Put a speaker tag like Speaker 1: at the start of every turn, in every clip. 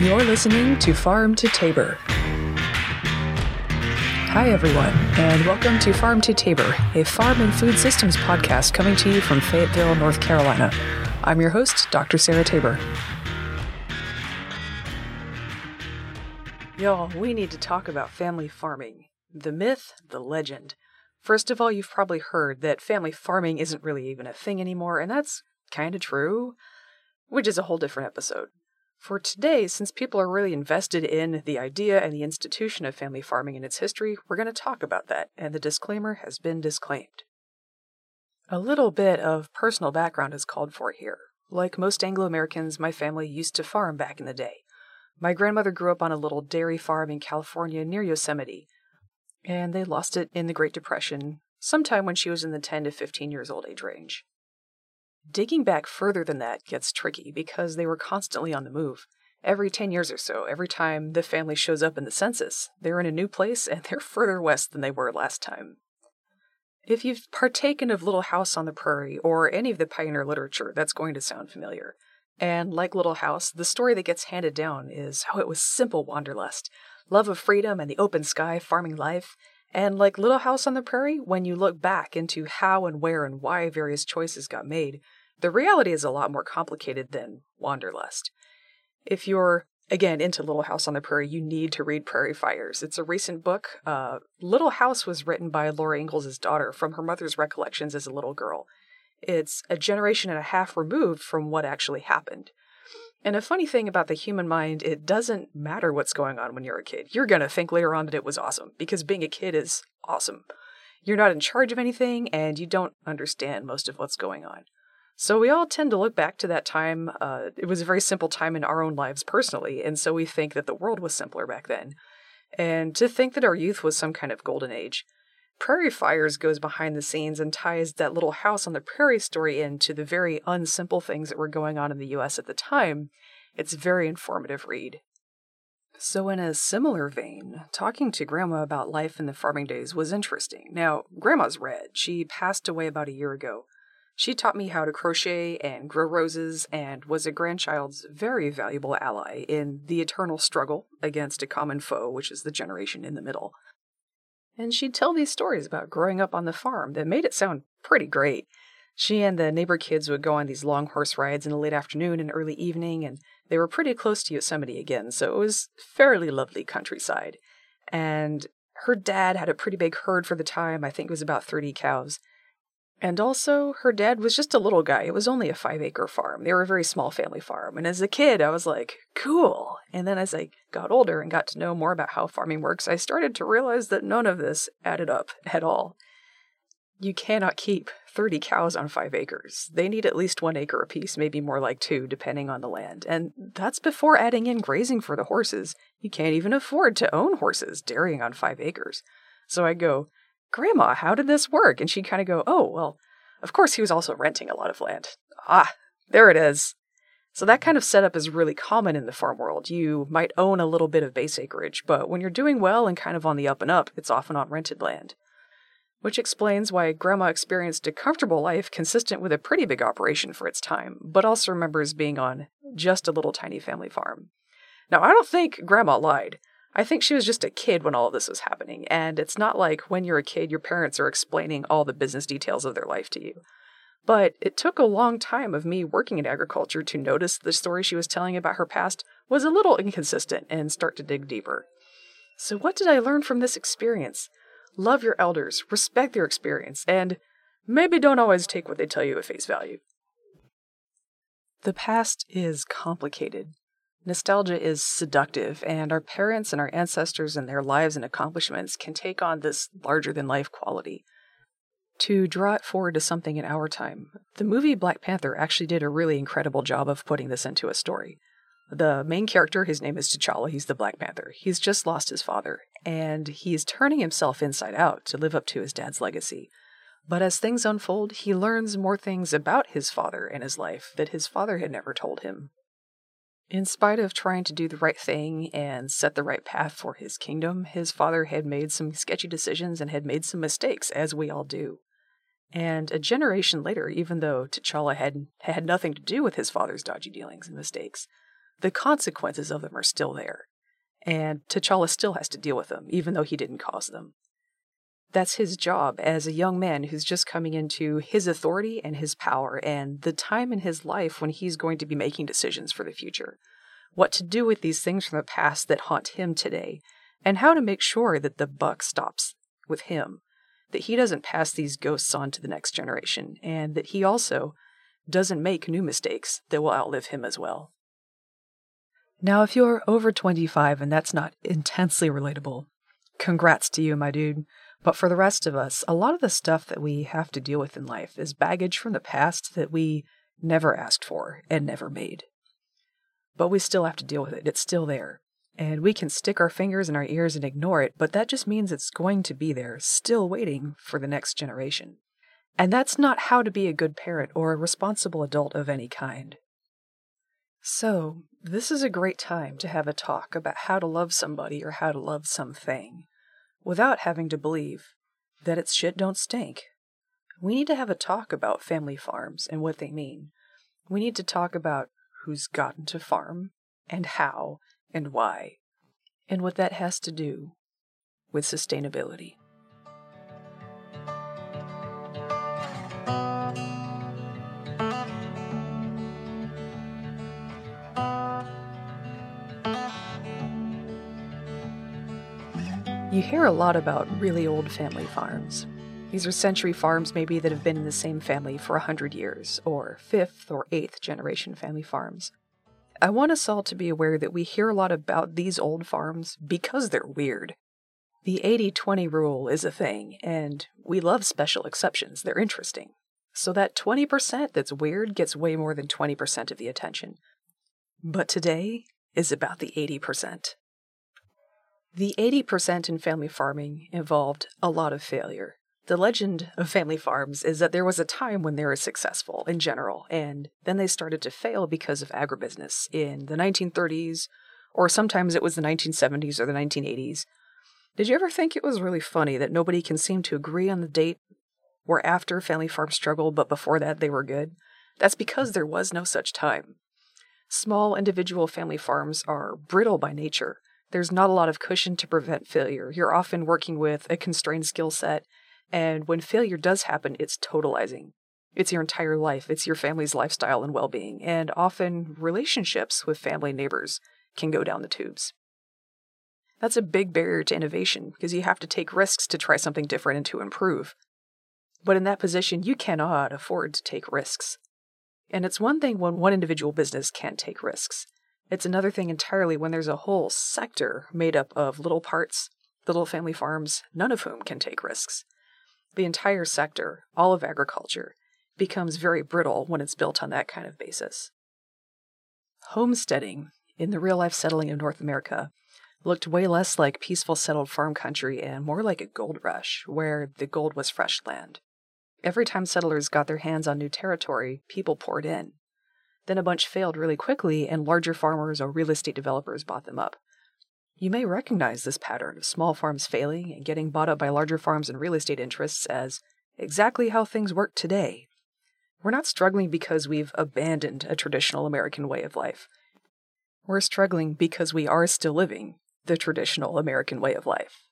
Speaker 1: You're listening to Farm to Tabor. Hi, everyone, and welcome to Farm to Tabor, a farm and food systems podcast coming to you from Fayetteville, North Carolina. I'm your host, Dr. Sarah Tabor. Y'all, we need to talk about family farming the myth, the legend. First of all, you've probably heard that family farming isn't really even a thing anymore, and that's kind of true, which is a whole different episode. For today, since people are really invested in the idea and the institution of family farming and its history, we're going to talk about that, and the disclaimer has been disclaimed. A little bit of personal background is called for here. Like most Anglo Americans, my family used to farm back in the day. My grandmother grew up on a little dairy farm in California near Yosemite, and they lost it in the Great Depression sometime when she was in the 10 to 15 years old age range. Digging back further than that gets tricky because they were constantly on the move. Every 10 years or so, every time the family shows up in the census, they're in a new place and they're further west than they were last time. If you've partaken of Little House on the Prairie or any of the pioneer literature, that's going to sound familiar. And like Little House, the story that gets handed down is how it was simple wanderlust, love of freedom and the open sky, farming life. And like Little House on the Prairie, when you look back into how and where and why various choices got made, the reality is a lot more complicated than Wanderlust. If you're, again, into Little House on the Prairie, you need to read Prairie Fires. It's a recent book. Uh, little House was written by Laura Ingalls' daughter from her mother's recollections as a little girl. It's a generation and a half removed from what actually happened. And a funny thing about the human mind, it doesn't matter what's going on when you're a kid. You're going to think later on that it was awesome because being a kid is awesome. You're not in charge of anything and you don't understand most of what's going on. So we all tend to look back to that time. Uh, it was a very simple time in our own lives personally, and so we think that the world was simpler back then. And to think that our youth was some kind of golden age. Prairie Fires goes behind the scenes and ties that little house on the prairie story into the very unsimple things that were going on in the US at the time. It's very informative read. So, in a similar vein, talking to Grandma about life in the farming days was interesting. Now, Grandma's red. She passed away about a year ago. She taught me how to crochet and grow roses and was a grandchild's very valuable ally in the eternal struggle against a common foe, which is the generation in the middle. And she'd tell these stories about growing up on the farm that made it sound pretty great. She and the neighbor kids would go on these long horse rides in the late afternoon and early evening, and they were pretty close to Yosemite again, so it was fairly lovely countryside. And her dad had a pretty big herd for the time, I think it was about 30 cows. And also, her dad was just a little guy. It was only a five acre farm. They were a very small family farm. And as a kid, I was like, cool. And then as I got older and got to know more about how farming works, I started to realize that none of this added up at all. You cannot keep 30 cows on five acres. They need at least one acre apiece, maybe more like two, depending on the land. And that's before adding in grazing for the horses. You can't even afford to own horses dairying on five acres. So I go, Grandma, how did this work? And she'd kind of go, Oh, well, of course he was also renting a lot of land. Ah, there it is. So that kind of setup is really common in the farm world. You might own a little bit of base acreage, but when you're doing well and kind of on the up and up, it's often on rented land. Which explains why Grandma experienced a comfortable life consistent with a pretty big operation for its time, but also remembers being on just a little tiny family farm. Now, I don't think Grandma lied. I think she was just a kid when all of this was happening, and it's not like when you're a kid, your parents are explaining all the business details of their life to you. But it took a long time of me working in agriculture to notice the story she was telling about her past was a little inconsistent and start to dig deeper. So, what did I learn from this experience? Love your elders, respect their experience, and maybe don't always take what they tell you at face value. The past is complicated. Nostalgia is seductive, and our parents and our ancestors and their lives and accomplishments can take on this larger than life quality. To draw it forward to something in our time, the movie Black Panther actually did a really incredible job of putting this into a story. The main character, his name is T'Challa, he's the Black Panther. He's just lost his father, and he's turning himself inside out to live up to his dad's legacy. But as things unfold, he learns more things about his father and his life that his father had never told him. In spite of trying to do the right thing and set the right path for his kingdom, his father had made some sketchy decisions and had made some mistakes, as we all do. And a generation later, even though T'Challa had had nothing to do with his father's dodgy dealings and mistakes, the consequences of them are still there. And T'Challa still has to deal with them, even though he didn't cause them. That's his job as a young man who's just coming into his authority and his power and the time in his life when he's going to be making decisions for the future. What to do with these things from the past that haunt him today, and how to make sure that the buck stops with him, that he doesn't pass these ghosts on to the next generation, and that he also doesn't make new mistakes that will outlive him as well. Now, if you're over 25 and that's not intensely relatable, congrats to you, my dude. But for the rest of us, a lot of the stuff that we have to deal with in life is baggage from the past that we never asked for and never made. But we still have to deal with it. It's still there. And we can stick our fingers in our ears and ignore it, but that just means it's going to be there, still waiting for the next generation. And that's not how to be a good parent or a responsible adult of any kind. So, this is a great time to have a talk about how to love somebody or how to love something without having to believe that its shit don't stink. We need to have a talk about family farms and what they mean. We need to talk about who's gotten to farm and how and why and what that has to do with sustainability. You hear a lot about really old family farms. These are century farms, maybe, that have been in the same family for a hundred years, or fifth or eighth generation family farms. I want us all to be aware that we hear a lot about these old farms because they're weird. The 80 20 rule is a thing, and we love special exceptions. They're interesting. So that 20% that's weird gets way more than 20% of the attention. But today is about the 80%. The 80% in family farming involved a lot of failure. The legend of family farms is that there was a time when they were successful in general, and then they started to fail because of agribusiness in the 1930s, or sometimes it was the 1970s or the 1980s. Did you ever think it was really funny that nobody can seem to agree on the date where after family farms struggled, but before that they were good? That's because there was no such time. Small individual family farms are brittle by nature there's not a lot of cushion to prevent failure. You're often working with a constrained skill set, and when failure does happen, it's totalizing. It's your entire life, it's your family's lifestyle and well being, and often relationships with family neighbors can go down the tubes. That's a big barrier to innovation because you have to take risks to try something different and to improve. But in that position, you cannot afford to take risks. And it's one thing when one individual business can't take risks. It's another thing entirely when there's a whole sector made up of little parts, little family farms, none of whom can take risks. The entire sector, all of agriculture, becomes very brittle when it's built on that kind of basis. Homesteading, in the real life settling of North America, looked way less like peaceful settled farm country and more like a gold rush, where the gold was fresh land. Every time settlers got their hands on new territory, people poured in. Then a bunch failed really quickly, and larger farmers or real estate developers bought them up. You may recognize this pattern of small farms failing and getting bought up by larger farms and real estate interests as exactly how things work today. We're not struggling because we've abandoned a traditional American way of life. We're struggling because we are still living the traditional American way of life.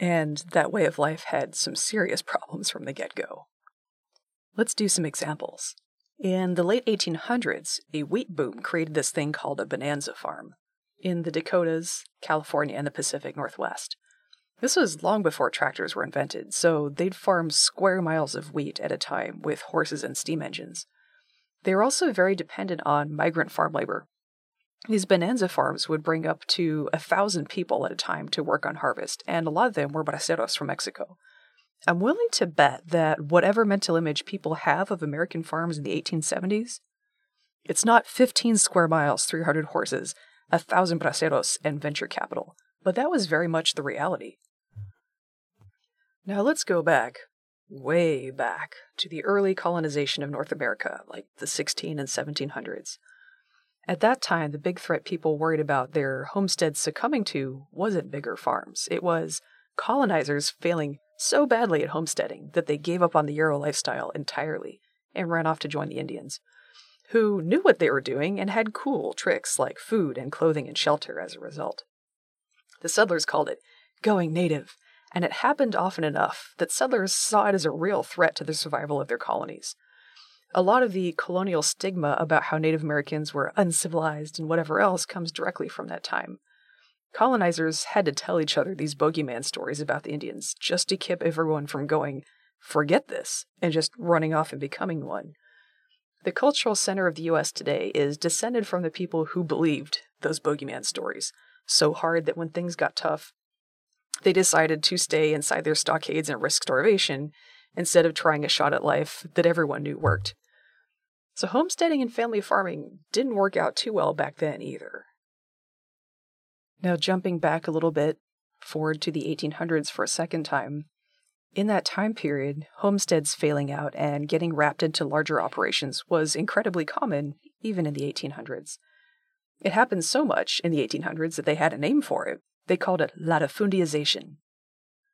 Speaker 1: And that way of life had some serious problems from the get go. Let's do some examples. In the late 1800s, a wheat boom created this thing called a bonanza farm in the Dakotas, California, and the Pacific Northwest. This was long before tractors were invented, so they'd farm square miles of wheat at a time with horses and steam engines. They were also very dependent on migrant farm labor. These bonanza farms would bring up to a thousand people at a time to work on harvest, and a lot of them were braceros from Mexico. I'm willing to bet that whatever mental image people have of American farms in the 1870s, it's not 15 square miles, 300 horses, a thousand braceros, and venture capital, but that was very much the reality. Now let's go back, way back, to the early colonization of North America, like the 16 and 1700s. At that time, the big threat people worried about their homesteads succumbing to wasn't bigger farms. It was colonizers failing so badly at homesteading that they gave up on the Euro lifestyle entirely and ran off to join the Indians. who knew what they were doing and had cool tricks like food and clothing and shelter as a result. The settlers called it going native, and it happened often enough that settlers saw it as a real threat to the survival of their colonies. A lot of the colonial stigma about how Native Americans were uncivilized and whatever else comes directly from that time. Colonizers had to tell each other these bogeyman stories about the Indians just to keep everyone from going, forget this, and just running off and becoming one. The cultural center of the US today is descended from the people who believed those bogeyman stories so hard that when things got tough, they decided to stay inside their stockades and risk starvation instead of trying a shot at life that everyone knew worked. So, homesteading and family farming didn't work out too well back then either. Now, jumping back a little bit forward to the 1800s for a second time, in that time period, homesteads failing out and getting wrapped into larger operations was incredibly common, even in the 1800s. It happened so much in the 1800s that they had a name for it. They called it latifundiization.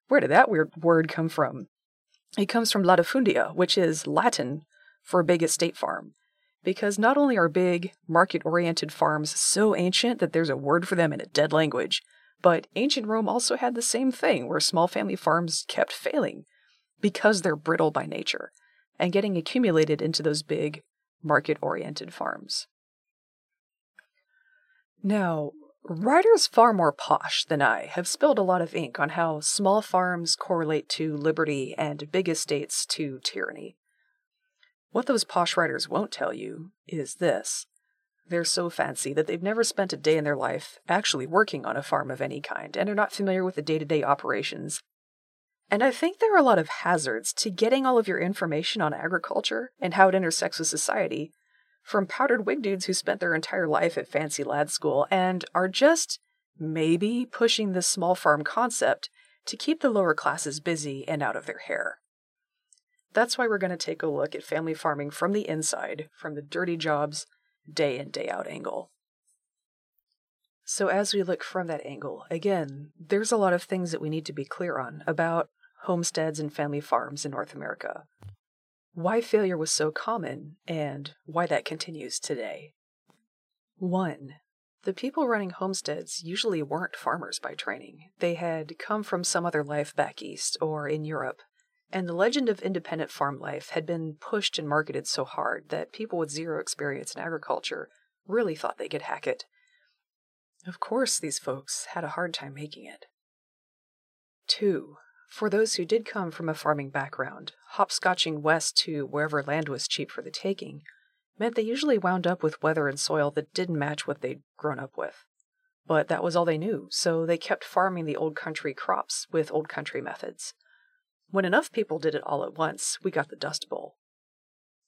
Speaker 1: Where did that weird word come from? It comes from latifundia, which is Latin for a big estate farm because not only are big, market oriented farms so ancient that there's a word for them in a dead language, but ancient Rome also had the same thing where small family farms kept failing because they're brittle by nature and getting accumulated into those big, market oriented farms. Now, writers far more posh than I have spilled a lot of ink on how small farms correlate to liberty and big estates to tyranny. What those posh writers won't tell you is this. They're so fancy that they've never spent a day in their life actually working on a farm of any kind and are not familiar with the day to day operations. And I think there are a lot of hazards to getting all of your information on agriculture and how it intersects with society from powdered wig dudes who spent their entire life at fancy lad school and are just maybe pushing this small farm concept to keep the lower classes busy and out of their hair. That's why we're going to take a look at family farming from the inside, from the dirty jobs, day in, day out angle. So, as we look from that angle, again, there's a lot of things that we need to be clear on about homesteads and family farms in North America. Why failure was so common, and why that continues today. 1. The people running homesteads usually weren't farmers by training. They had come from some other life back east or in Europe and the legend of independent farm life had been pushed and marketed so hard that people with zero experience in agriculture really thought they could hack it. Of course, these folks had a hard time making it. 2. For those who did come from a farming background, hopscotching west to wherever land was cheap for the taking meant they usually wound up with weather and soil that didn't match what they'd grown up with. But that was all they knew, so they kept farming the old country crops with old country methods. When enough people did it all at once, we got the Dust Bowl.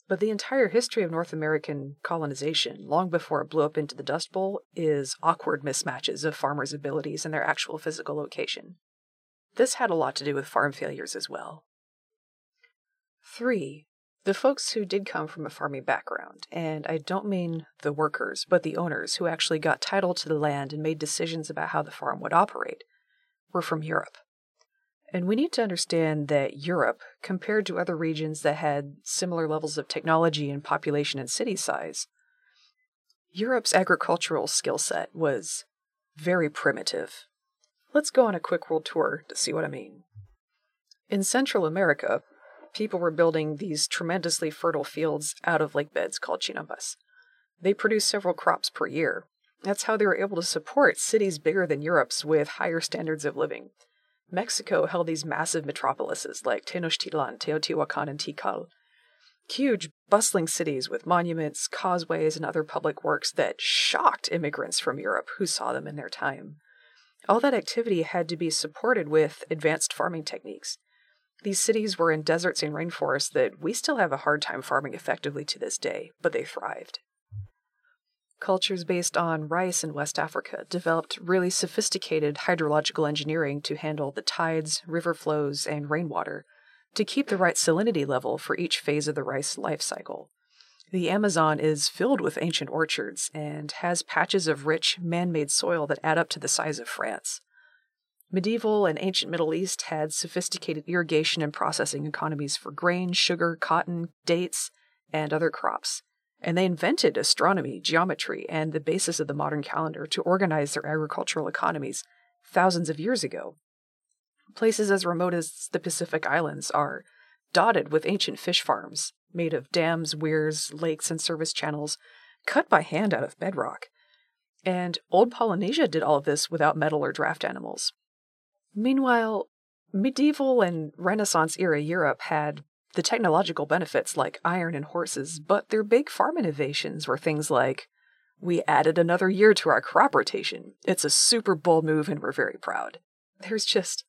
Speaker 1: But the entire history of North American colonization, long before it blew up into the Dust Bowl, is awkward mismatches of farmers' abilities and their actual physical location. This had a lot to do with farm failures as well. 3. The folks who did come from a farming background, and I don't mean the workers, but the owners who actually got title to the land and made decisions about how the farm would operate, were from Europe. And we need to understand that Europe, compared to other regions that had similar levels of technology and population and city size, Europe's agricultural skill set was very primitive. Let's go on a quick world tour to see what I mean. In Central America, people were building these tremendously fertile fields out of lake beds called chinampas. They produced several crops per year. That's how they were able to support cities bigger than Europe's with higher standards of living. Mexico held these massive metropolises like Tenochtitlan, Teotihuacan, and Tikal. Huge, bustling cities with monuments, causeways, and other public works that shocked immigrants from Europe who saw them in their time. All that activity had to be supported with advanced farming techniques. These cities were in deserts and rainforests that we still have a hard time farming effectively to this day, but they thrived. Cultures based on rice in West Africa developed really sophisticated hydrological engineering to handle the tides, river flows, and rainwater to keep the right salinity level for each phase of the rice life cycle. The Amazon is filled with ancient orchards and has patches of rich, man made soil that add up to the size of France. Medieval and ancient Middle East had sophisticated irrigation and processing economies for grain, sugar, cotton, dates, and other crops And they invented astronomy, geometry, and the basis of the modern calendar to organize their agricultural economies thousands of years ago. Places as remote as the Pacific Islands are dotted with ancient fish farms made of dams, weirs, lakes, and service channels cut by hand out of bedrock. And old Polynesia did all of this without metal or draft animals. Meanwhile, medieval and Renaissance era Europe had the technological benefits like iron and horses, but their big farm innovations were things like we added another year to our crop rotation. It's a super bold move and we're very proud. There's just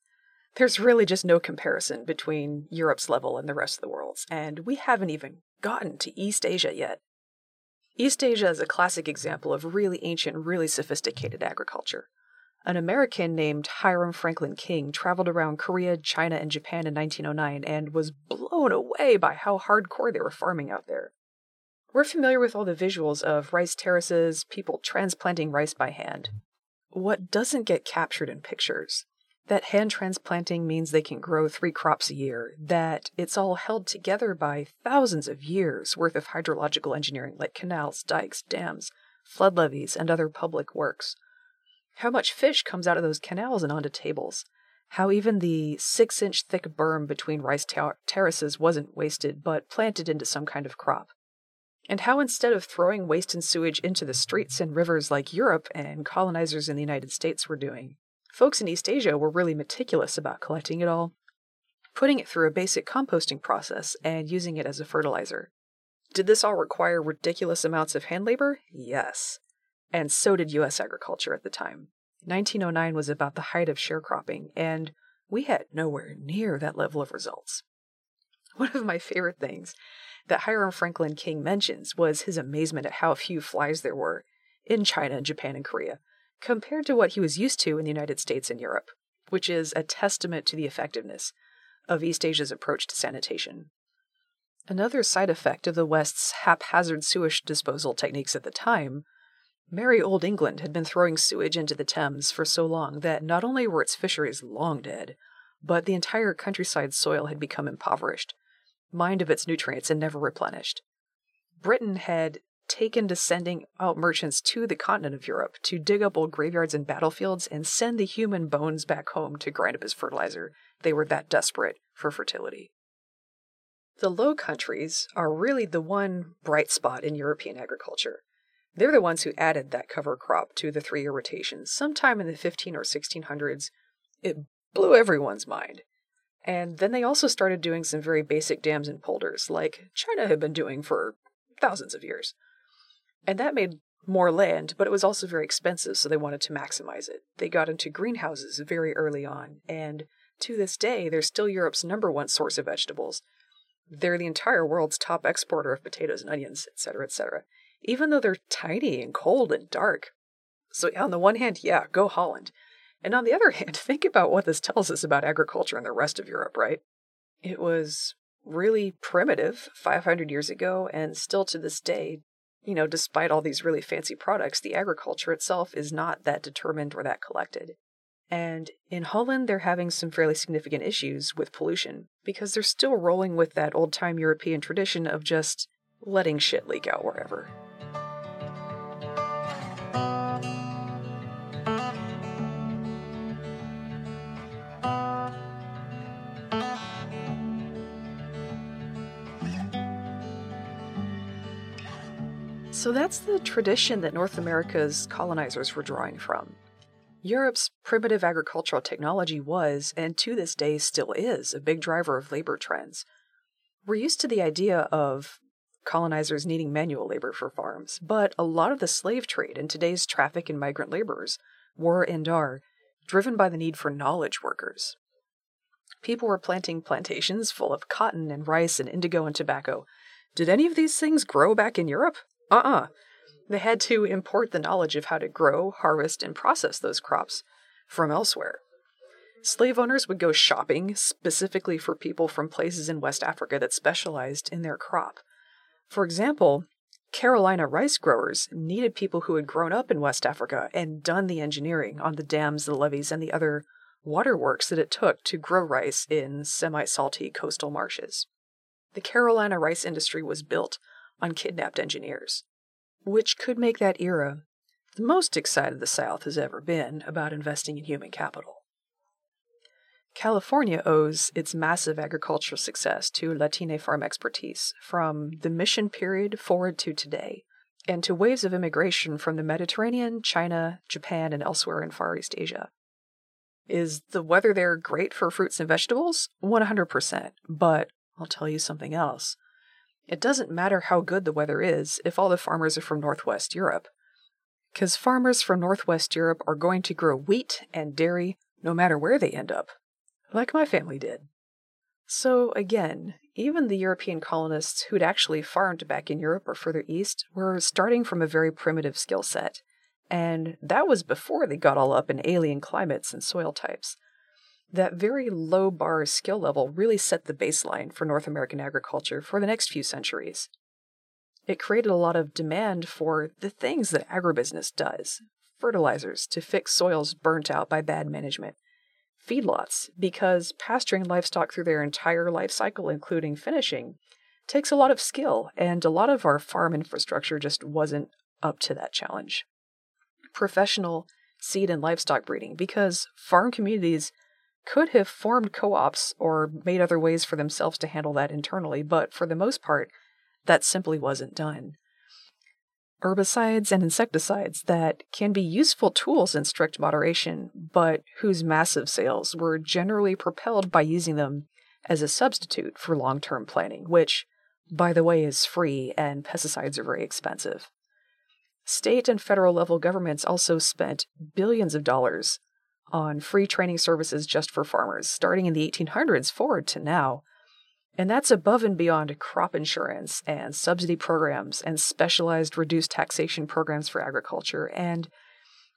Speaker 1: there's really just no comparison between Europe's level and the rest of the world's, and we haven't even gotten to East Asia yet. East Asia is a classic example of really ancient, really sophisticated agriculture. An American named Hiram Franklin King traveled around Korea, China, and Japan in 1909 and was blown away by how hardcore they were farming out there. We're familiar with all the visuals of rice terraces, people transplanting rice by hand. What doesn't get captured in pictures that hand transplanting means they can grow three crops a year, that it's all held together by thousands of years worth of hydrological engineering like canals, dikes, dams, flood levees, and other public works. How much fish comes out of those canals and onto tables. How even the six inch thick berm between rice ter- terraces wasn't wasted but planted into some kind of crop. And how instead of throwing waste and sewage into the streets and rivers like Europe and colonizers in the United States were doing, Folks in East Asia were really meticulous about collecting it all, putting it through a basic composting process, and using it as a fertilizer. Did this all require ridiculous amounts of hand labor? Yes. And so did U.S. agriculture at the time. 1909 was about the height of sharecropping, and we had nowhere near that level of results. One of my favorite things that Hiram Franklin King mentions was his amazement at how few flies there were in China, and Japan, and Korea compared to what he was used to in the United States and Europe, which is a testament to the effectiveness of East Asia's approach to sanitation. Another side effect of the West's haphazard sewage disposal techniques at the time, merry old England had been throwing sewage into the Thames for so long that not only were its fisheries long dead, but the entire countryside soil had become impoverished, mined of its nutrients and never replenished. Britain had taken to sending out merchants to the continent of Europe to dig up old graveyards and battlefields and send the human bones back home to grind up as fertilizer. They were that desperate for fertility. The Low Countries are really the one bright spot in European agriculture. They're the ones who added that cover crop to the three year rotation sometime in the 15 or 1600s. It blew everyone's mind. And then they also started doing some very basic dams and polders, like China had been doing for thousands of years. And that made more land, but it was also very expensive, so they wanted to maximize it. They got into greenhouses very early on, and to this day, they're still Europe's number one source of vegetables. They're the entire world's top exporter of potatoes and onions, etc., etc., even though they're tiny and cold and dark. So, on the one hand, yeah, go Holland. And on the other hand, think about what this tells us about agriculture in the rest of Europe, right? It was really primitive 500 years ago, and still to this day you know, despite all these really fancy products, the agriculture itself is not that determined or that collected. And in Holland, they're having some fairly significant issues with pollution because they're still rolling with that old time European tradition of just letting shit leak out wherever. So that's the tradition that North America's colonizers were drawing from. Europe's primitive agricultural technology was, and to this day still is, a big driver of labor trends. We're used to the idea of colonizers needing manual labor for farms, but a lot of the slave trade and today's traffic in migrant laborers were and are driven by the need for knowledge workers. People were planting plantations full of cotton and rice and indigo and tobacco. Did any of these things grow back in Europe? Uh uh-uh. uh They had to import the knowledge of how to grow, harvest, and process those crops from elsewhere. Slave owners would go shopping specifically for people from places in West Africa that specialized in their crop. For example, Carolina rice growers needed people who had grown up in West Africa and done the engineering on the dams, the levees, and the other waterworks that it took to grow rice in semi salty coastal marshes. The Carolina rice industry was built on kidnapped engineers, which could make that era the most excited the South has ever been about investing in human capital. California owes its massive agricultural success to Latine farm expertise from the mission period forward to today, and to waves of immigration from the Mediterranean, China, Japan, and elsewhere in Far East Asia. Is the weather there great for fruits and vegetables? 100%. But I'll tell you something else. It doesn't matter how good the weather is if all the farmers are from Northwest Europe. Because farmers from Northwest Europe are going to grow wheat and dairy no matter where they end up like my family did. So, again, even the European colonists who'd actually farmed back in Europe or further east were starting from a very primitive skill set. And that was before they got all up in alien climates and soil types. That very low bar skill level really set the baseline for North American agriculture for the next few centuries. It created a lot of demand for the things that agribusiness does fertilizers to fix soils burnt out by bad management, feedlots because pasturing livestock through their entire life cycle, including finishing, takes a lot of skill, and a lot of our farm infrastructure just wasn't up to that challenge. Professional seed and livestock breeding, because farm communities could have formed co ops or made other ways for themselves to handle that internally, but for the most part, that simply wasn't done herbicides and insecticides that can be useful tools in strict moderation, but whose massive sales were generally propelled by using them as a substitute for long term planting, which, by the way, is free and pesticides are very expensive. State and federal level governments also spent billions of dollars on free training services just for farmers, starting in the 1800s forward to now, and that's above and beyond crop insurance and subsidy programs and specialized reduced taxation programs for agriculture. And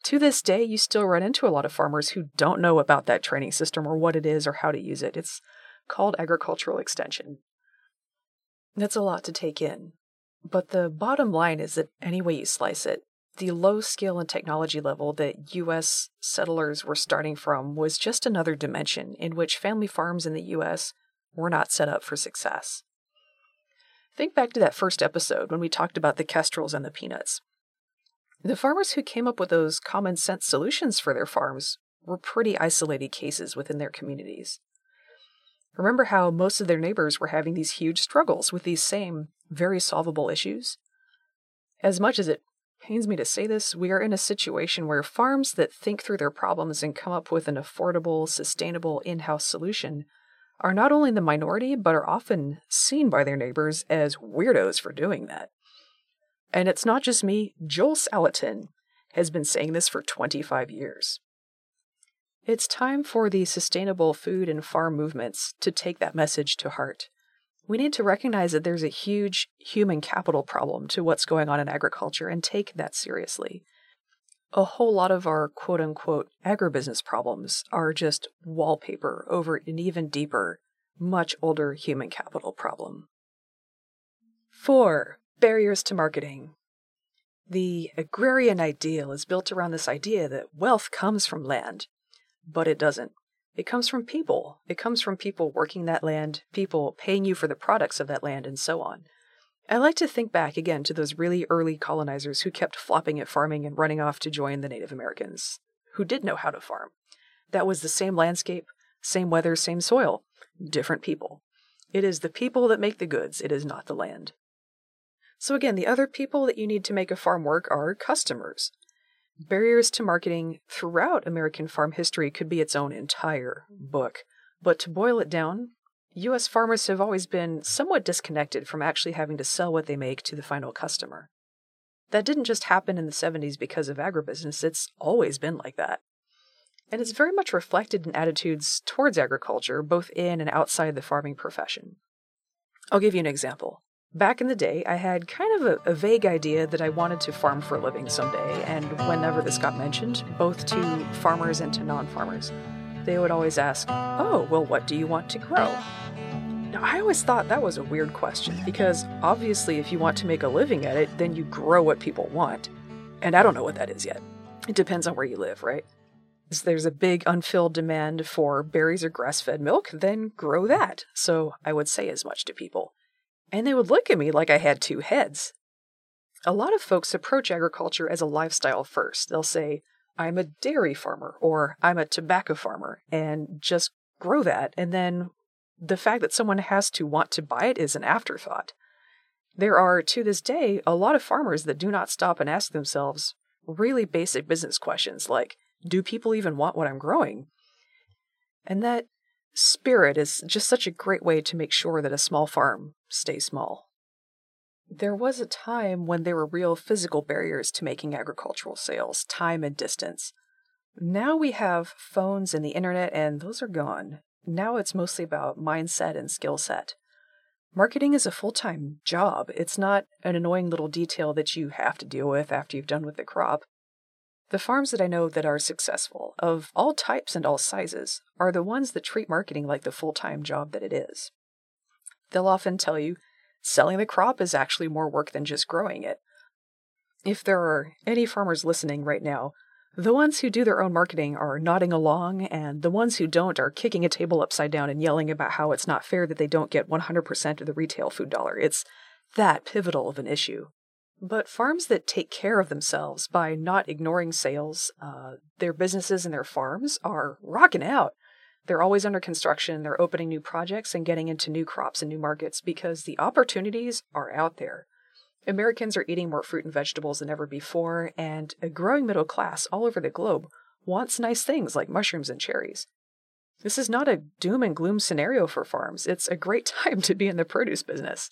Speaker 1: to this day, you still run into a lot of farmers who don't know about that training system or what it is or how to use it. It's called agricultural extension. That's a lot to take in. But the bottom line is that any way you slice it, the low skill and technology level that US settlers were starting from was just another dimension in which family farms in the US were not set up for success. Think back to that first episode when we talked about the kestrels and the peanuts. The farmers who came up with those common sense solutions for their farms were pretty isolated cases within their communities. Remember how most of their neighbors were having these huge struggles with these same, very solvable issues? As much as it pains me to say this, we are in a situation where farms that think through their problems and come up with an affordable, sustainable in house solution are not only the minority, but are often seen by their neighbors as weirdos for doing that. And it's not just me, Joel Salatin has been saying this for 25 years. It's time for the sustainable food and farm movements to take that message to heart. We need to recognize that there's a huge human capital problem to what's going on in agriculture and take that seriously a whole lot of our quote unquote agribusiness problems are just wallpaper over an even deeper, much older human capital problem. 4. Barriers to marketing. The agrarian ideal is built around this idea that wealth comes from land, but it doesn't. It comes from people. It comes from people working that land, people paying you for the products of that land, and so on. I like to think back again to those really early colonizers who kept flopping at farming and running off to join the Native Americans, who did know how to farm. That was the same landscape, same weather, same soil, different people. It is the people that make the goods, it is not the land. So, again, the other people that you need to make a farm work are customers. Barriers to marketing throughout American farm history could be its own entire book. But to boil it down, U.S. farmers have always been somewhat disconnected from actually having to sell what they make to the final customer. That didn't just happen in the 70s because of agribusiness, it's always been like that. And it's very much reflected in attitudes towards agriculture, both in and outside the farming profession. I'll give you an example. Back in the day, I had kind of a, a, vague idea that I wanted to farm for a living someday, and whenever this got mentioned, both to farmers and to non farmers, they would always ask, Oh, well, what do you want to grow? Now, I always thought that was a weird question because obviously, if you want to make a living at it, then you grow what people want. And I don't know what that is yet. It depends on where you live, right? If there's a big unfilled demand for berries or grass fed milk, then grow that. So I would say as much to people. And they would look at me like I had two heads. A lot of folks approach agriculture as a lifestyle first. They'll say, I'm a dairy farmer or I'm a tobacco farmer and just grow that. And then the fact that someone has to want to buy it is an afterthought. There are, to this day, a lot of farmers that do not stop and ask themselves really basic business questions like Do people even want what I'm growing? And that spirit is just such a great way to make sure that a small farm stays small. There was a time when there were real physical barriers to making agricultural sales time and distance. Now we have phones and the internet, and those are gone. Now it's mostly about mindset and skill set. Marketing is a full time job. It's not an annoying little detail that you have to deal with after you've done with the crop. The farms that I know that are successful, of all types and all sizes, are the ones that treat marketing like the full time job that it is. They'll often tell you selling the crop is actually more work than just growing it. If there are any farmers listening right now, the ones who do their own marketing are nodding along, and the ones who don't are kicking a table upside down and yelling about how it's not fair that they don't get 100% of the retail food dollar. It's that pivotal of an issue. But farms that take care of themselves by not ignoring sales, uh, their businesses and their farms are rocking out. They're always under construction, they're opening new projects and getting into new crops and new markets because the opportunities are out there. Americans are eating more fruit and vegetables than ever before, and a growing middle class all over the globe wants nice things like mushrooms and cherries. This is not a doom and gloom scenario for farms. It's a great time to be in the produce business.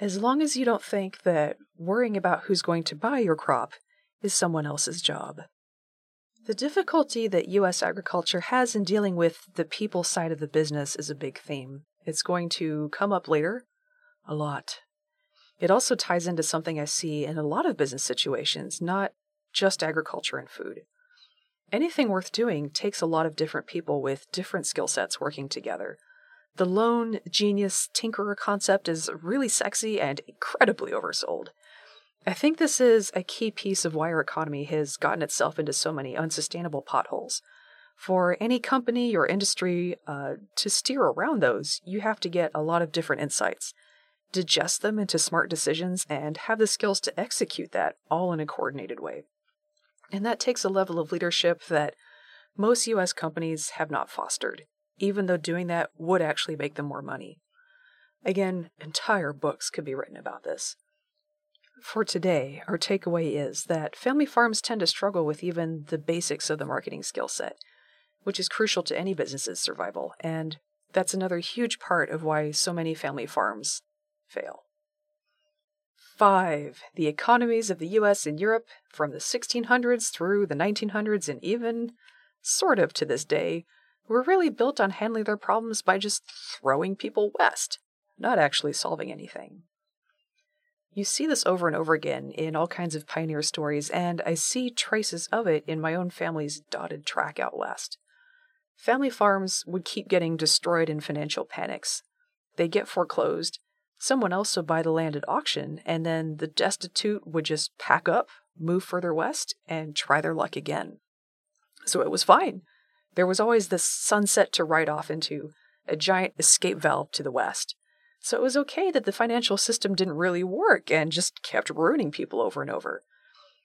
Speaker 1: As long as you don't think that worrying about who's going to buy your crop is someone else's job. The difficulty that U.S. agriculture has in dealing with the people side of the business is a big theme. It's going to come up later a lot. It also ties into something I see in a lot of business situations, not just agriculture and food. Anything worth doing takes a lot of different people with different skill sets working together. The lone genius tinkerer concept is really sexy and incredibly oversold. I think this is a key piece of why our economy has gotten itself into so many unsustainable potholes. For any company or industry uh, to steer around those, you have to get a lot of different insights digest them into smart decisions, and have the skills to execute that all in a coordinated way. And that takes a level of leadership that most US companies have not fostered, even though doing that would actually make them more money. Again, entire books could be written about this. For today, our takeaway is that family farms tend to struggle with even the basics of the marketing skill set, which is crucial to any business's survival, and that's another huge part of why so many family farms fail. 5. The economies of the US and Europe from the 1600s through the 1900s and even, sort of to this day, were really built on handling their problems by just throwing people west, not actually solving anything. You see this over and over again in all kinds of pioneer stories, and I see traces of it in my own family's dotted track out west. Family farms would keep getting destroyed in financial panics. They get foreclosed, someone else would buy the land at auction, and then the destitute would just pack up, move further west, and try their luck again. So it was fine. There was always this sunset to ride off into, a giant escape valve to the west. So it was okay that the financial system didn't really work and just kept ruining people over and over.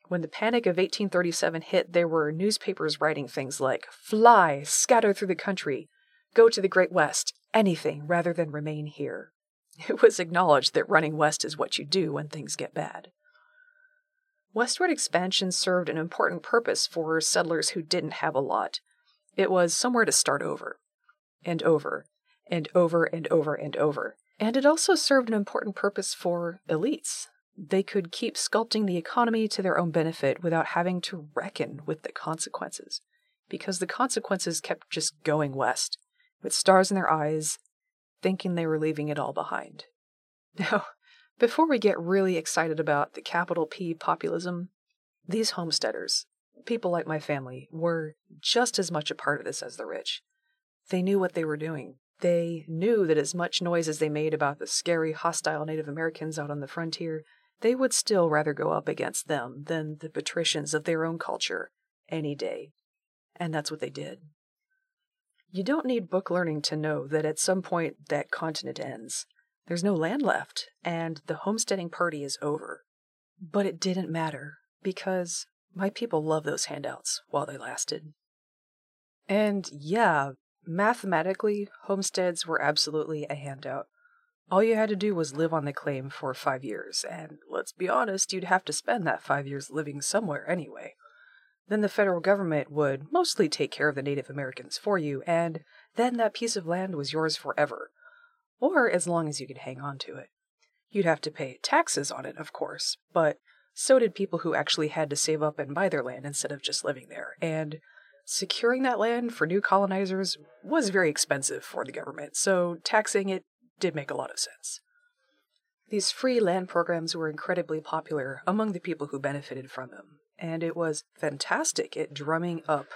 Speaker 1: When the Panic of 1837 hit, there were newspapers writing things like, Fly, scatter through the country, go to the Great West, anything rather than remain here. It was acknowledged that running west is what you do when things get bad. Westward expansion served an important purpose for settlers who didn't have a lot. It was somewhere to start over, and over, and over, and over, and over. And it also served an important purpose for elites. They could keep sculpting the economy to their own benefit without having to reckon with the consequences, because the consequences kept just going west, with stars in their eyes thinking they were leaving it all behind. Now, before we get really excited about the capital P populism, these homesteaders, people like my family, were just as much a part of this as the rich. They knew what they were doing. They knew that as much noise as they made about the scary, hostile Native Americans out on the frontier, they would still rather go up against them than the patricians of their own culture any day. And that's what they did. You don't need book learning to know that at some point that continent ends. There's no land left, and the homesteading party is over. But it didn't matter, because my people loved those handouts while they lasted. And yeah, mathematically, homesteads were absolutely a handout. All you had to do was live on the claim for five years, and let's be honest, you'd have to spend that five years living somewhere anyway. Then the federal government would mostly take care of the Native Americans for you, and then that piece of land was yours forever. Or as long as you could hang on to it. You'd have to pay taxes on it, of course, but so did people who actually had to save up and buy their land instead of just living there. And securing that land for new colonizers was very expensive for the government, so taxing it did make a lot of sense. These free land programs were incredibly popular among the people who benefited from them, and it was fantastic at drumming up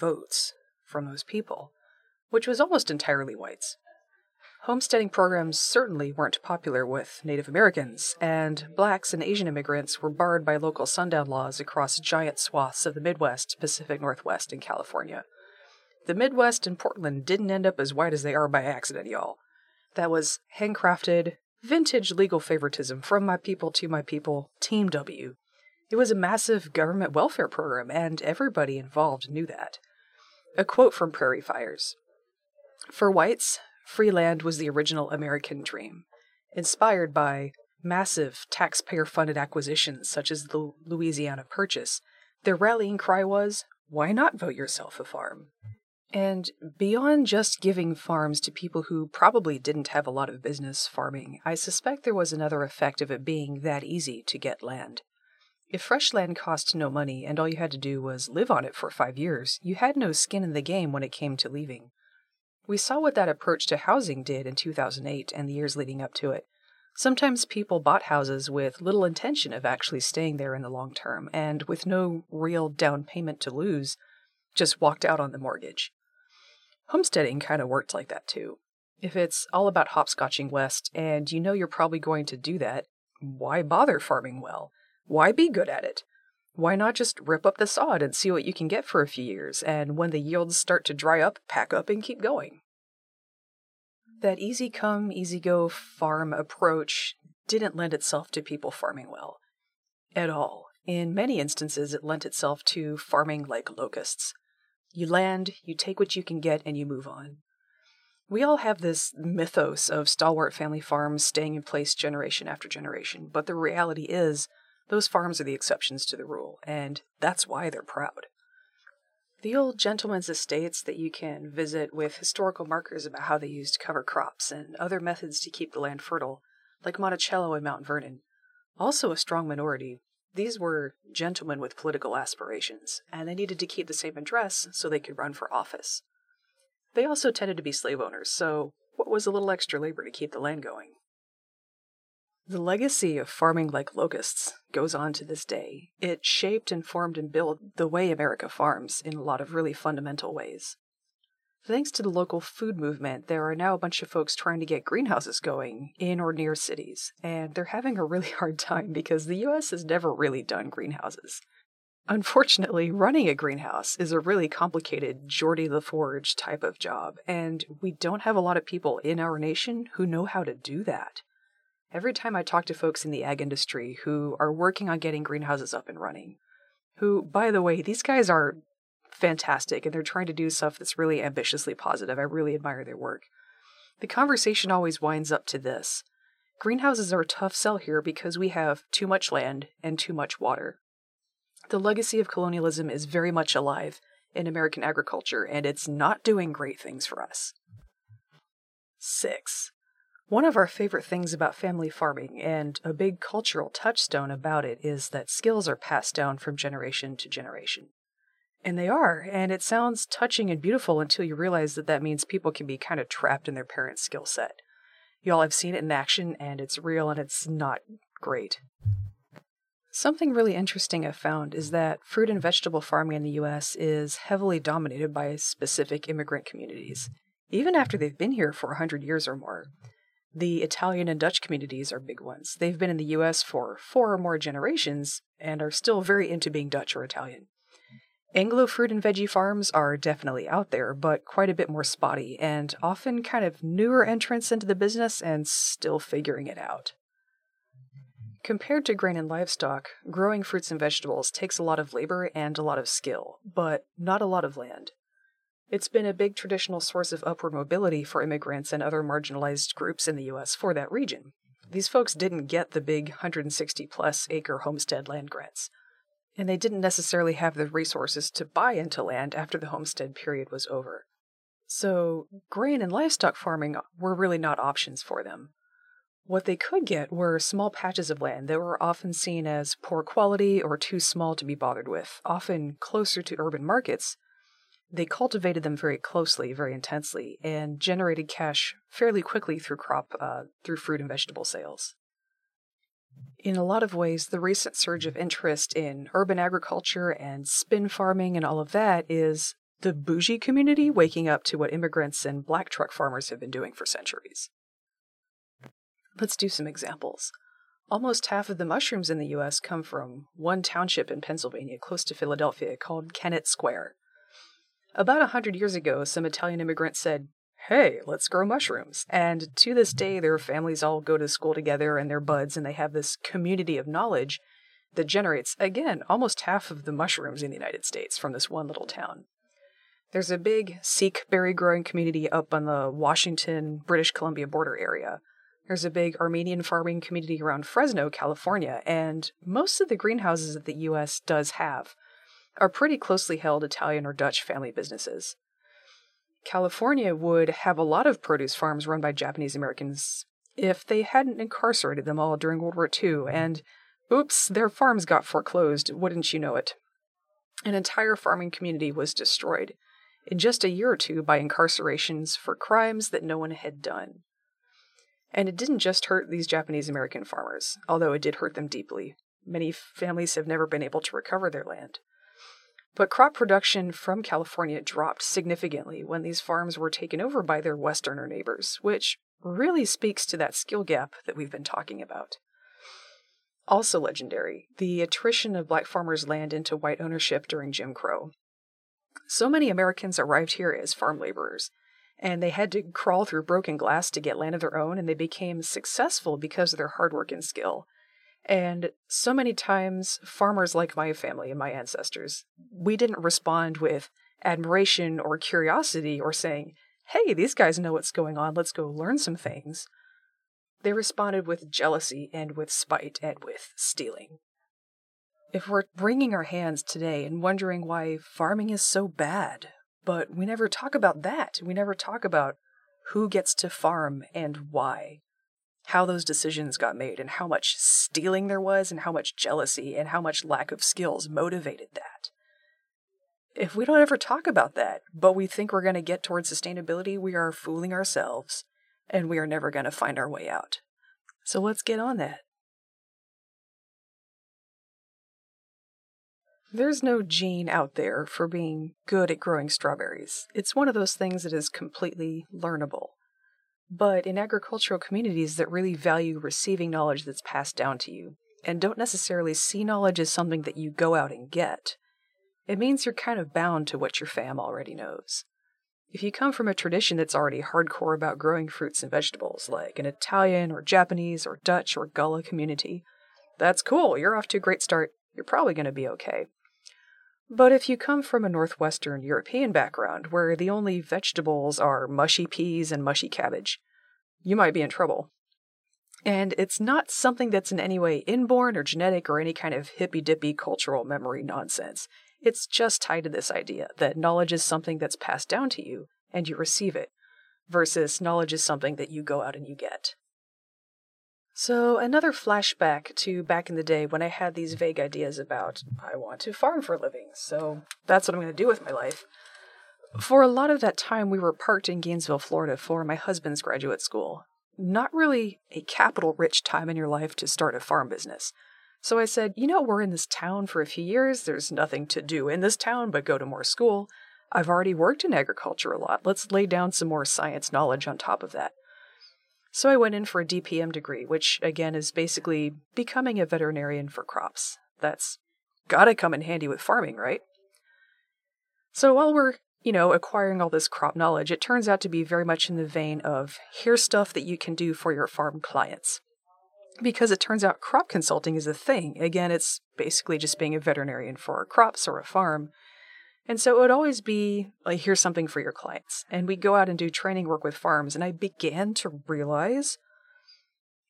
Speaker 1: votes from those people, which was almost entirely whites. Homesteading programs certainly weren't popular with Native Americans, and blacks and Asian immigrants were barred by local sundown laws across giant swaths of the Midwest, Pacific Northwest, and California. The Midwest and Portland didn't end up as white as they are by accident, y'all. That was handcrafted, vintage legal favoritism from my people to my people, Team W. It was a massive government welfare program, and everybody involved knew that. A quote from Prairie Fires For whites, free land was the original American dream, inspired by massive taxpayer funded acquisitions such as the Louisiana Purchase. Their rallying cry was, Why not vote yourself a farm? And beyond just giving farms to people who probably didn't have a lot of business farming, I suspect there was another effect of it being that easy to get land. If fresh land cost no money and all you had to do was live on it for five years, you had no skin in the game when it came to leaving. We saw what that approach to housing did in 2008 and the years leading up to it. Sometimes people bought houses with little intention of actually staying there in the long term, and with no real down payment to lose, just walked out on the mortgage. Homesteading kind of worked like that too. If it's all about hopscotching west and you know you're probably going to do that, why bother farming well? Why be good at it? Why not just rip up the sod and see what you can get for a few years, and when the yields start to dry up, pack up and keep going? That easy come, easy go farm approach didn't lend itself to people farming well. At all. In many instances, it lent itself to farming like locusts. You land, you take what you can get, and you move on. We all have this mythos of stalwart family farms staying in place generation after generation, but the reality is those farms are the exceptions to the rule, and that's why they're proud. The old gentlemen's estates that you can visit with historical markers about how they used cover crops and other methods to keep the land fertile, like Monticello and Mount Vernon. Also a strong minority. These were gentlemen with political aspirations, and they needed to keep the same address so they could run for office. They also tended to be slave owners, so what was a little extra labor to keep the land going? The legacy of farming like locusts goes on to this day. It shaped and formed and built the way America farms in a lot of really fundamental ways. Thanks to the local food movement, there are now a bunch of folks trying to get greenhouses going in or near cities, and they're having a really hard time because the US has never really done greenhouses. Unfortunately, running a greenhouse is a really complicated Geordi La Forge type of job, and we don't have a lot of people in our nation who know how to do that. Every time I talk to folks in the ag industry who are working on getting greenhouses up and running, who, by the way, these guys are fantastic and they're trying to do stuff that's really ambitiously positive. I really admire their work. The conversation always winds up to this Greenhouses are a tough sell here because we have too much land and too much water. The legacy of colonialism is very much alive in American agriculture, and it's not doing great things for us. 6. One of our favorite things about family farming, and a big cultural touchstone about it, is that skills are passed down from generation to generation. And they are, and it sounds touching and beautiful until you realize that that means people can be kind of trapped in their parents' skill set. Y'all have seen it in action, and it's real and it's not great. Something really interesting I've found is that fruit and vegetable farming in the US is heavily dominated by specific immigrant communities, even after they've been here for a hundred years or more. The Italian and Dutch communities are big ones. They've been in the US for four or more generations and are still very into being Dutch or Italian. Anglo fruit and veggie farms are definitely out there, but quite a bit more spotty and often kind of newer entrants into the business and still figuring it out. Compared to grain and livestock, growing fruits and vegetables takes a lot of labor and a lot of skill, but not a lot of land. It's been a big traditional source of upward mobility for immigrants and other marginalized groups in the US for that region. These folks didn't get the big 160 plus acre homestead land grants and they didn't necessarily have the resources to buy into land after the homestead period was over. So, grain and livestock farming were really not options for them. What they could get were small patches of land that were often seen as poor quality or too small to be bothered with, often closer to urban markets. They cultivated them very closely, very intensely, and generated cash fairly quickly through crop, uh, through fruit and vegetable sales. In a lot of ways, the recent surge of interest in urban agriculture and spin farming and all of that is the bougie community waking up to what immigrants and black truck farmers have been doing for centuries. Let's do some examples. Almost half of the mushrooms in the US come from one township in Pennsylvania close to Philadelphia called Kennett Square. About a hundred years ago, some Italian immigrants said, hey, let's grow mushrooms. And to this day, their families all go to school together and they're buds, and they have this community of knowledge that generates, again, almost half of the mushrooms in the United States from this one little town. There's a big Sikh berry growing community up on the Washington, British Columbia border area. There's a big Armenian farming community around Fresno, California, and most of the greenhouses that the US does have are pretty closely held Italian or Dutch family businesses. California would have a lot of produce farms run by Japanese Americans if they hadn't incarcerated them all during World War II, and oops, their farms got foreclosed, wouldn't you know it? An entire farming community was destroyed in just a year or two by incarcerations for crimes that no one had done. And it didn't just hurt these Japanese American farmers, although it did hurt them deeply. Many families have never been able to recover their land. But crop production from California dropped significantly when these farms were taken over by their Westerner neighbors, which really speaks to that skill gap that we've been talking about. Also legendary, the attrition of black farmers' land into white ownership during Jim Crow. So many Americans arrived here as farm laborers, and they had to crawl through broken glass to get land of their own, and they became successful because of their hard work and skill. And so many times, farmers like my family and my ancestors, we didn't respond with admiration or curiosity or saying, hey, these guys know what's going on, let's go learn some things. They responded with jealousy and with spite and with stealing. If we're wringing our hands today and wondering why farming is so bad, but we never talk about that, we never talk about who gets to farm and why how those decisions got made and how much stealing there was and how much jealousy and how much lack of skills motivated that. If we don't ever talk about that, but we think we're going to get towards sustainability, we are fooling ourselves and we are never going to find our way out. So let's get on that. There's no gene out there for being good at growing strawberries. It's one of those things that is completely learnable. But in agricultural communities that really value receiving knowledge that's passed down to you, and don't necessarily see knowledge as something that you go out and get, it means you're kind of bound to what your fam already knows. If you come from a tradition that's already hardcore about growing fruits and vegetables, like an Italian or Japanese or Dutch or Gullah community, that's cool, you're off to a great start, you're probably going to be okay. But if you come from a Northwestern European background where the only vegetables are mushy peas and mushy cabbage, you might be in trouble. And it's not something that's in any way inborn or genetic or any kind of hippy dippy cultural memory nonsense. It's just tied to this idea that knowledge is something that's passed down to you and you receive it, versus knowledge is something that you go out and you get. So, another flashback to back in the day when I had these vague ideas about I want to farm for a living, so that's what I'm going to do with my life. For a lot of that time, we were parked in Gainesville, Florida for my husband's graduate school. Not really a capital rich time in your life to start a farm business. So I said, you know, we're in this town for a few years. There's nothing to do in this town but go to more school. I've already worked in agriculture a lot. Let's lay down some more science knowledge on top of that. So I went in for a DPM degree, which again is basically becoming a veterinarian for crops. That's gotta come in handy with farming, right? So while we're, you know, acquiring all this crop knowledge, it turns out to be very much in the vein of here's stuff that you can do for your farm clients. Because it turns out crop consulting is a thing. Again, it's basically just being a veterinarian for crops or a farm. And so it would always be like, here's something for your clients. And we'd go out and do training work with farms. And I began to realize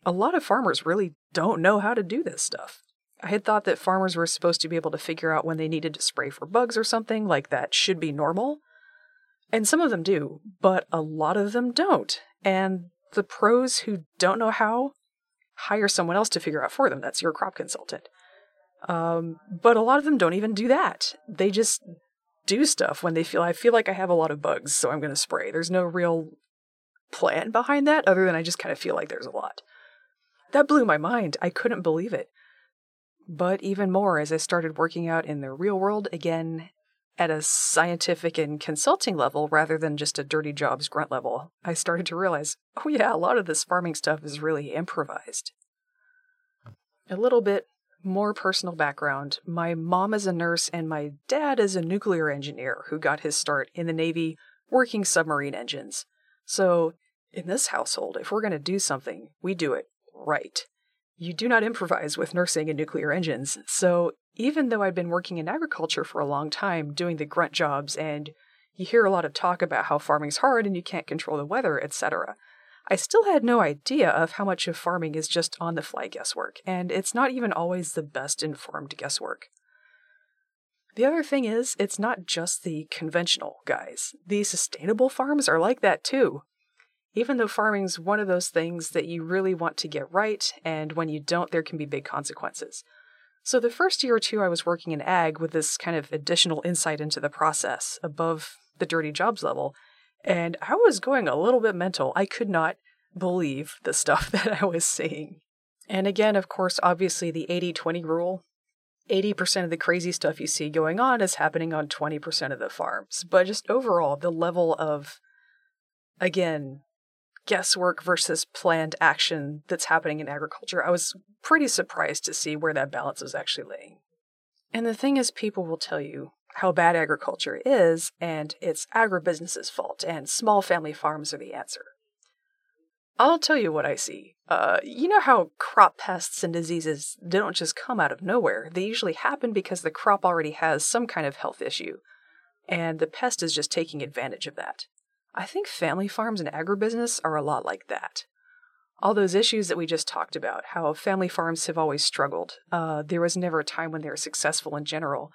Speaker 1: a lot of farmers really don't know how to do this stuff. I had thought that farmers were supposed to be able to figure out when they needed to spray for bugs or something, like that should be normal. And some of them do, but a lot of them don't. And the pros who don't know how hire someone else to figure out for them. That's your crop consultant. Um, but a lot of them don't even do that. They just do stuff when they feel, I feel like I have a lot of bugs, so I'm going to spray. There's no real plan behind that other than I just kind of feel like there's a lot. That blew my mind. I couldn't believe it. But even more as I started working out in the real world again at a scientific and consulting level rather than just a dirty jobs grunt level, I started to realize oh, yeah, a lot of this farming stuff is really improvised. A little bit more personal background my mom is a nurse, and my dad is a nuclear engineer who got his start in the Navy working submarine engines. So, in this household, if we're going to do something, we do it right you do not improvise with nursing and nuclear engines. So even though I'd been working in agriculture for a long time, doing the grunt jobs, and you hear a lot of talk about how farming's hard and you can't control the weather, etc., I still had no idea of how much of farming is just on the fly guesswork, and it's not even always the best informed guesswork. The other thing is, it's not just the conventional guys. The sustainable farms are like that too even though farming's one of those things that you really want to get right, and when you don't, there can be big consequences. So, the first year or two I was working in ag with this kind of additional insight into the process above the dirty jobs level, and I was going a little bit mental. I could not believe the stuff that I was seeing. And again, of course, obviously the 80 20 rule 80% of the crazy stuff you see going on is happening on 20% of the farms. But just overall, the level of, again, guesswork versus planned action that's happening in agriculture, I was pretty surprised to see where that balance was actually laying. And the thing is, people will tell you how bad agriculture is, and it's agribusiness's fault, and small family farms are the answer. I'll tell you what I see. Uh, you know how crop pests and diseases don't just come out of nowhere. They usually happen because the crop already has some kind of health issue, and the pest is just taking advantage of that. I think family farms and agribusiness are a lot like that. All those issues that we just talked about, how family farms have always struggled. Uh, there was never a time when they were successful in general.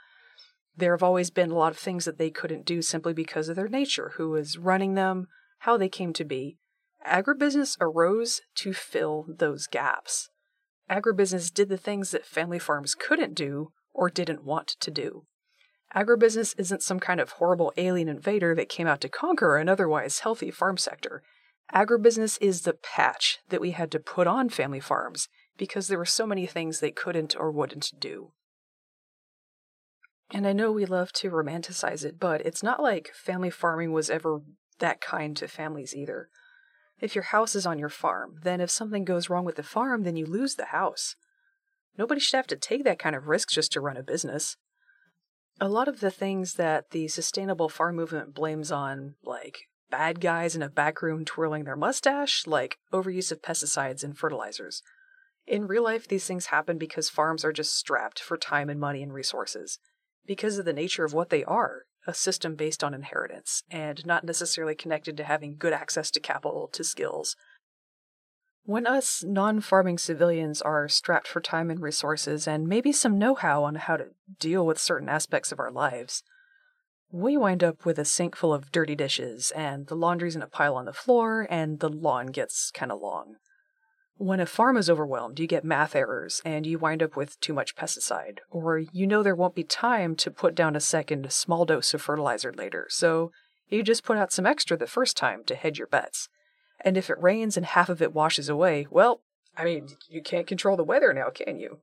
Speaker 1: There have always been a lot of things that they couldn't do simply because of their nature, who was running them, how they came to be. Agribusiness arose to fill those gaps. Agribusiness did the things that family farms couldn't do or didn't want to do. Agribusiness isn't some kind of horrible alien invader that came out to conquer an otherwise healthy farm sector. Agribusiness is the patch that we had to put on family farms because there were so many things they couldn't or wouldn't do. And I know we love to romanticize it, but it's not like family farming was ever that kind to families either. If your house is on your farm, then if something goes wrong with the farm, then you lose the house. Nobody should have to take that kind of risk just to run a business a lot of the things that the sustainable farm movement blames on, like bad guys in a back room twirling their mustache, like overuse of pesticides and fertilizers. In real life, these things happen because farms are just strapped for time and money and resources. Because of the nature of what they are, a system based on inheritance, and not necessarily connected to having good access to capital, to skills, when us non farming civilians are strapped for time and resources and maybe some know how on how to deal with certain aspects of our lives, we wind up with a sink full of dirty dishes, and the laundry's in a pile on the floor, and the lawn gets kind of long. When a farm is overwhelmed, you get math errors and you wind up with too much pesticide, or you know there won't be time to put down a second small dose of fertilizer later, so you just put out some extra the first time to hedge your bets. And if it rains and half of it washes away, well, I mean, you can't control the weather now, can you?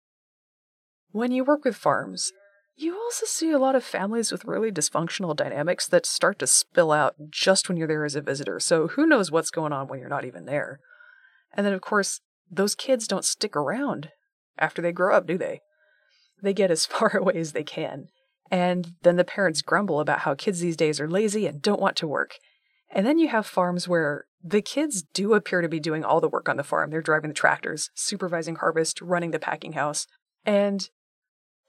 Speaker 1: When you work with farms, you also see a lot of families with really dysfunctional dynamics that start to spill out just when you're there as a visitor. So who knows what's going on when you're not even there? And then, of course, those kids don't stick around after they grow up, do they? They get as far away as they can. And then the parents grumble about how kids these days are lazy and don't want to work. And then you have farms where the kids do appear to be doing all the work on the farm. They're driving the tractors, supervising harvest, running the packing house. And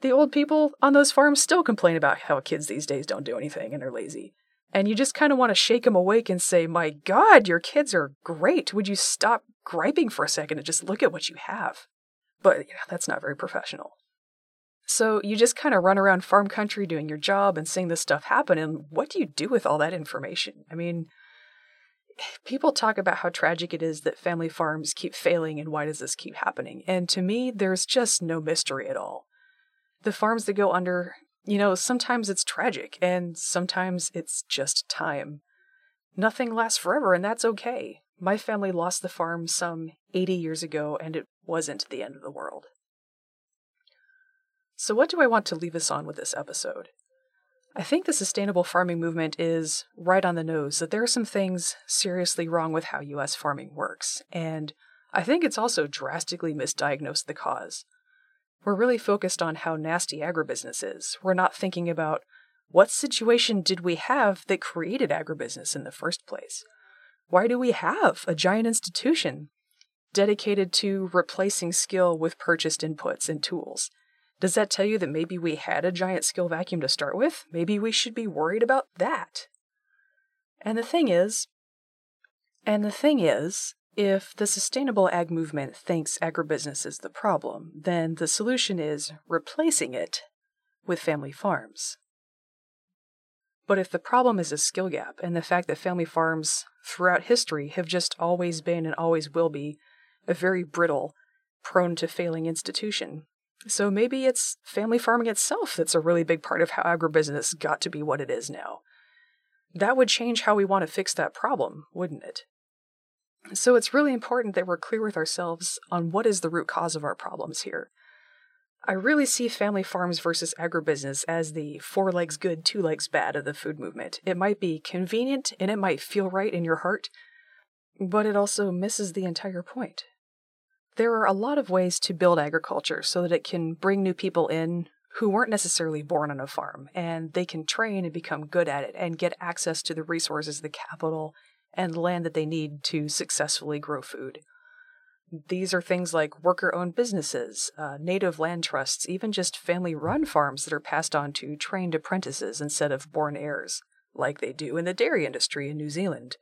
Speaker 1: the old people on those farms still complain about how kids these days don't do anything and are lazy. And you just kind of want to shake them awake and say, My God, your kids are great. Would you stop griping for a second and just look at what you have? But you know, that's not very professional. So you just kind of run around farm country doing your job and seeing this stuff happen. And what do you do with all that information? I mean, people talk about how tragic it is that family farms keep failing and why does this keep happening? And to me, there's just no mystery at all. The farms that go under, you know, sometimes it's tragic and sometimes it's just time. Nothing lasts forever, and that's okay. My family lost the farm some 80 years ago, and it wasn't the end of the world. So, what do I want to leave us on with this episode? I think the sustainable farming movement is right on the nose that there are some things seriously wrong with how US farming works, and I think it's also drastically misdiagnosed the cause. We're really focused on how nasty agribusiness is. We're not thinking about what situation did we have that created agribusiness in the first place? Why do we have a giant institution dedicated to replacing skill with purchased inputs and tools? Does that tell you that maybe we had a giant skill vacuum to start with? Maybe we should be worried about that. And the thing is, and the thing is, if the sustainable ag movement thinks agribusiness is the problem, then the solution is replacing it with family farms. But if the problem is a skill gap and the fact that family farms throughout history have just always been and always will be a very brittle, prone to failing institution, so maybe it's family farming itself that's a really big part of how agribusiness got to be what it is now. That would change how we want to fix that problem, wouldn't it? So it's really important that we're clear with ourselves on what is the root cause of our problems here. I really see family farms versus agribusiness as the four legs good, two legs bad of the food movement. It might be convenient and it might feel right in your heart, but it also misses the entire point. There are a lot of ways to build agriculture so that it can bring new people in who weren't necessarily born on a farm, and they can train and become good at it and get access to the resources, the capital, and land that they need to successfully grow food. These are things like worker owned businesses, uh, native land trusts, even just family run farms that are passed on to trained apprentices instead of born heirs, like they do in the dairy industry in New Zealand.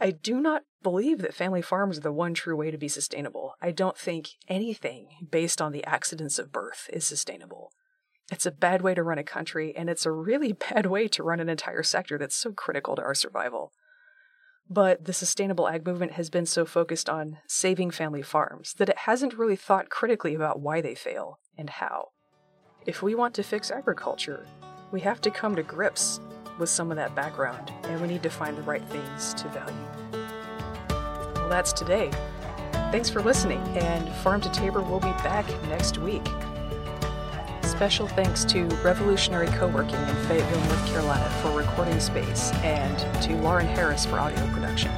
Speaker 1: I do not believe that family farms are the one true way to be sustainable. I don't think anything based on the accidents of birth is sustainable. It's a bad way to run a country, and it's a really bad way to run an entire sector that's so critical to our survival. But the sustainable ag movement has been so focused on saving family farms that it hasn't really thought critically about why they fail and how. If we want to fix agriculture, we have to come to grips with some of that background, and we need to find the right things to value. Well, that's today. Thanks for listening, and Farm to Taber will be back next week. Special thanks to Revolutionary Co-working in Fayetteville, North Carolina for recording space, and to Lauren Harris for audio production.